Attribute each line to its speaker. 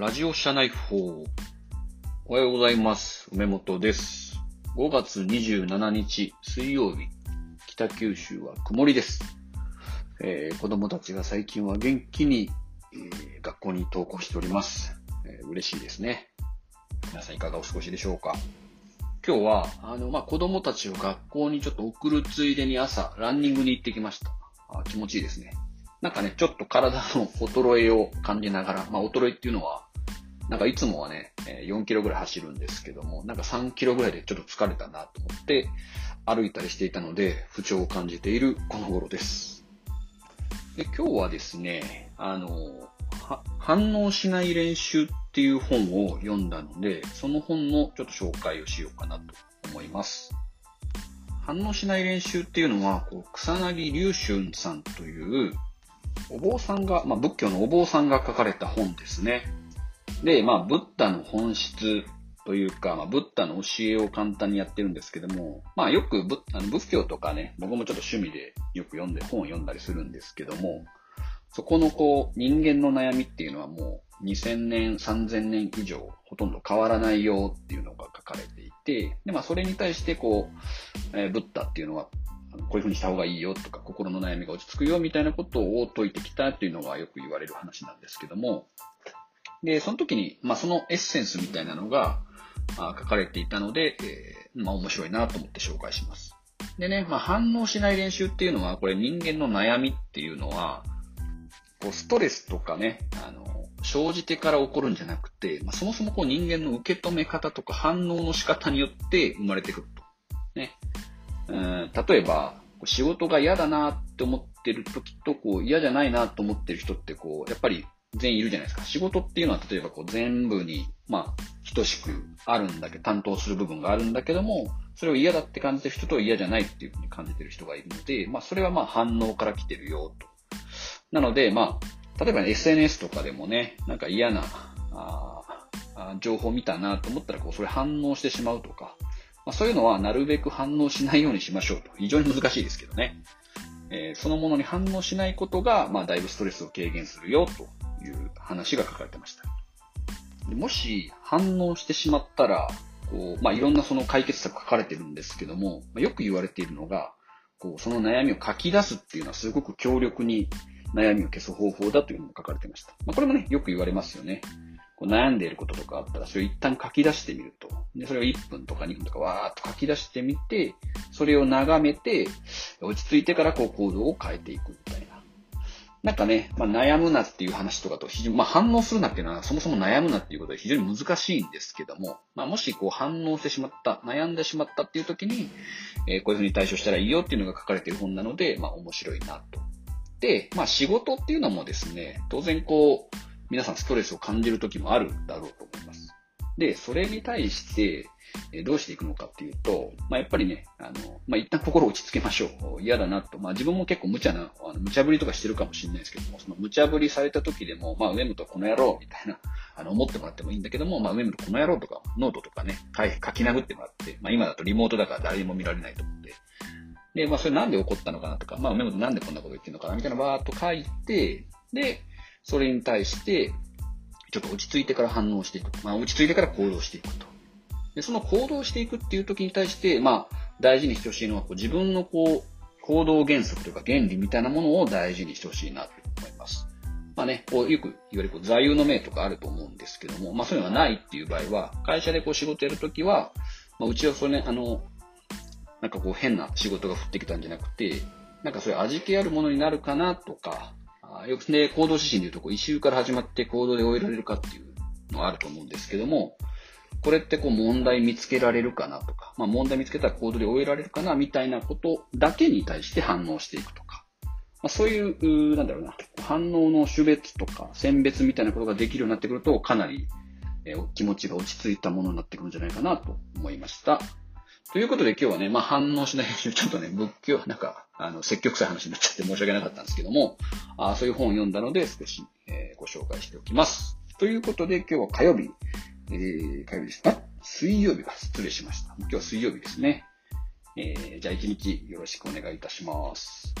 Speaker 1: ラジオ社内法。おはようございます。梅本です。5月27日水曜日、北九州は曇りです。えー子供たちが最近は元気に、えー学校に登校しております、えー嬉しいですね。皆さんいかがお過ごしでしょうか今日は、あの、まあ、子供たちを学校にちょっと送るついでに朝、ランニングに行ってきました。あ気持ちいいですね。なんかね、ちょっと体の衰えを感じながら、まあ、衰えっていうのは、なんかいつもはね、4キロぐらい走るんですけども、なんか3キロぐらいでちょっと疲れたなと思って、歩いたりしていたので、不調を感じているこの頃です。で今日はですね、あの、反応しない練習っていう本を読んだので、その本のちょっと紹介をしようかなと思います。反応しない練習っていうのは、こう草薙龍春さんという、お坊さんが、まあ、仏教のお坊さんが書かれた本ですね。で、まあ、ブッダの本質というか、まあ、ブッダの教えを簡単にやってるんですけども、まあ、よく仏あの仏教とかね、僕もちょっと趣味でよく読んで、本を読んだりするんですけども、そこのこう、人間の悩みっていうのはもう2000年、3000年以上ほとんど変わらないよっていうのが書かれていて、で、まあそれに対してこう、えーブッダっていうのは、こういうふうにした方がいいよとか、心の悩みが落ち着くよみたいなことを説いてきたっていうのがよく言われる話なんですけども、で、その時に、まあそのエッセンスみたいなのがあ書かれていたので、えーまあ面白いなと思って紹介します。でね、まあ反応しない練習っていうのは、これ人間の悩みっていうのは、こうストレスとかね、あの、生じてから起こるんじゃなくて、まあ、そもそもこう人間の受け止め方とか反応の仕方によって生まれてくると。ね。うん例えば、仕事が嫌だなって思ってる時と、こう嫌じゃないなと思ってる人って、こう、やっぱり全員いるじゃないですか。仕事っていうのは例えばこう全部に、まあ、等しくあるんだけど、担当する部分があるんだけども、それを嫌だって感じてる人と嫌じゃないっていうふうに感じてる人がいるので、まあ、それはまあ反応から来てるよと。なので、まあ、例えば、ね、SNS とかでもね、なんか嫌なああ情報見たなと思ったら、こう、それ反応してしまうとか、まあ、そういうのはなるべく反応しないようにしましょうと。非常に難しいですけどね。えーそのものに反応しないことが、まあ、だいぶストレスを軽減するよという話が書かれてました。もし反応してしまったら、こう、まあ、いろんなその解決策書かれてるんですけども、まあよく言われているのが、こう、その悩みを書き出すっていうのはすごく強力に悩みを消す方法だというのも書かれてました。まあ、これもね、よく言われますよね。こう悩んでいることとかあったら、それを一旦書き出してみると。で、それを1分とか2分とかわーっと書き出してみて、それを眺めて、落ち着いてからこう行動を変えていくみたいな。なんかね、まあ、悩むなっていう話とかと非常、まあ、反応するなっていうのはそもそも悩むなっていうことは非常に難しいんですけども、まあ、もしこう反応してしまった、悩んでしまったっていう時に、えーこういうふうに対処したらいいよっていうのが書かれている本なので、まあ、面白いなと。で、まあ、仕事っていうのもですね、当然こう、皆さんストレスを感じる時もあるだろうと思。で、それに対して、えどうしていくのかっていうと、まあ、やっぱりね、あの、まあ、一旦心を落ち着けましょう。嫌だなと。まあ、自分も結構無茶な、あの無茶ぶりとかしてるかもしれないですけども、その無茶ぶりされた時でも、まあ、上本この野郎みたいな、あの、思ってもらってもいいんだけども、まあ、上本この野郎とか、ノートとかね、書き殴ってもらって、まあ、今だとリモートだから誰にも見られないと思うんで、まあ、それなんで起こったのかなとか、まあ、梅本なんでこんなこと言ってるのかなみたいなバーっと書いて、で、それに対して、ちょっと落ち着いてから反応していく。まあ、落ち着いてから行動していくと。で、その行動していくっていう時に対して、まあ、大事にしてほしいのは、こう自分のこう、行動原則というか原理みたいなものを大事にしてほしいなと思います。まあね、こう、よくいわゆるこう座右の銘とかあると思うんですけども、まあそういうのがないっていう場合は、会社でこう仕事やるときは、まあうちはそれね、あの、なんかこう変な仕事が降ってきたんじゃなくて、なんかそういう味気あるものになるかなとか、あよくね、行動指針でいうと、こう、異臭から始まって行動で終えられるかっていうのがあると思うんですけども、これってこう問題見つけられるかなとか、まあ問題見つけたら行動で終えられるかなみたいなことだけに対して反応していくとか、まあそういう、なんだろうな、反応の種別とか選別みたいなことができるようになってくると、かなり、えー気持ちが落ち着いたものになってくるんじゃないかなと思いました。ということで今日はね、まあ反応しない編集、ちょっとね、仏教、なんか、あの、積極臭い話になっちゃって申し訳なかったんですけども、あそういう本を読んだので少し、えーご紹介しておきます。ということで今日は火曜日、えー、火曜日です。か、水曜日か。失礼しました。今日は水曜日ですね。えーじゃあ一日よろしくお願いいたします。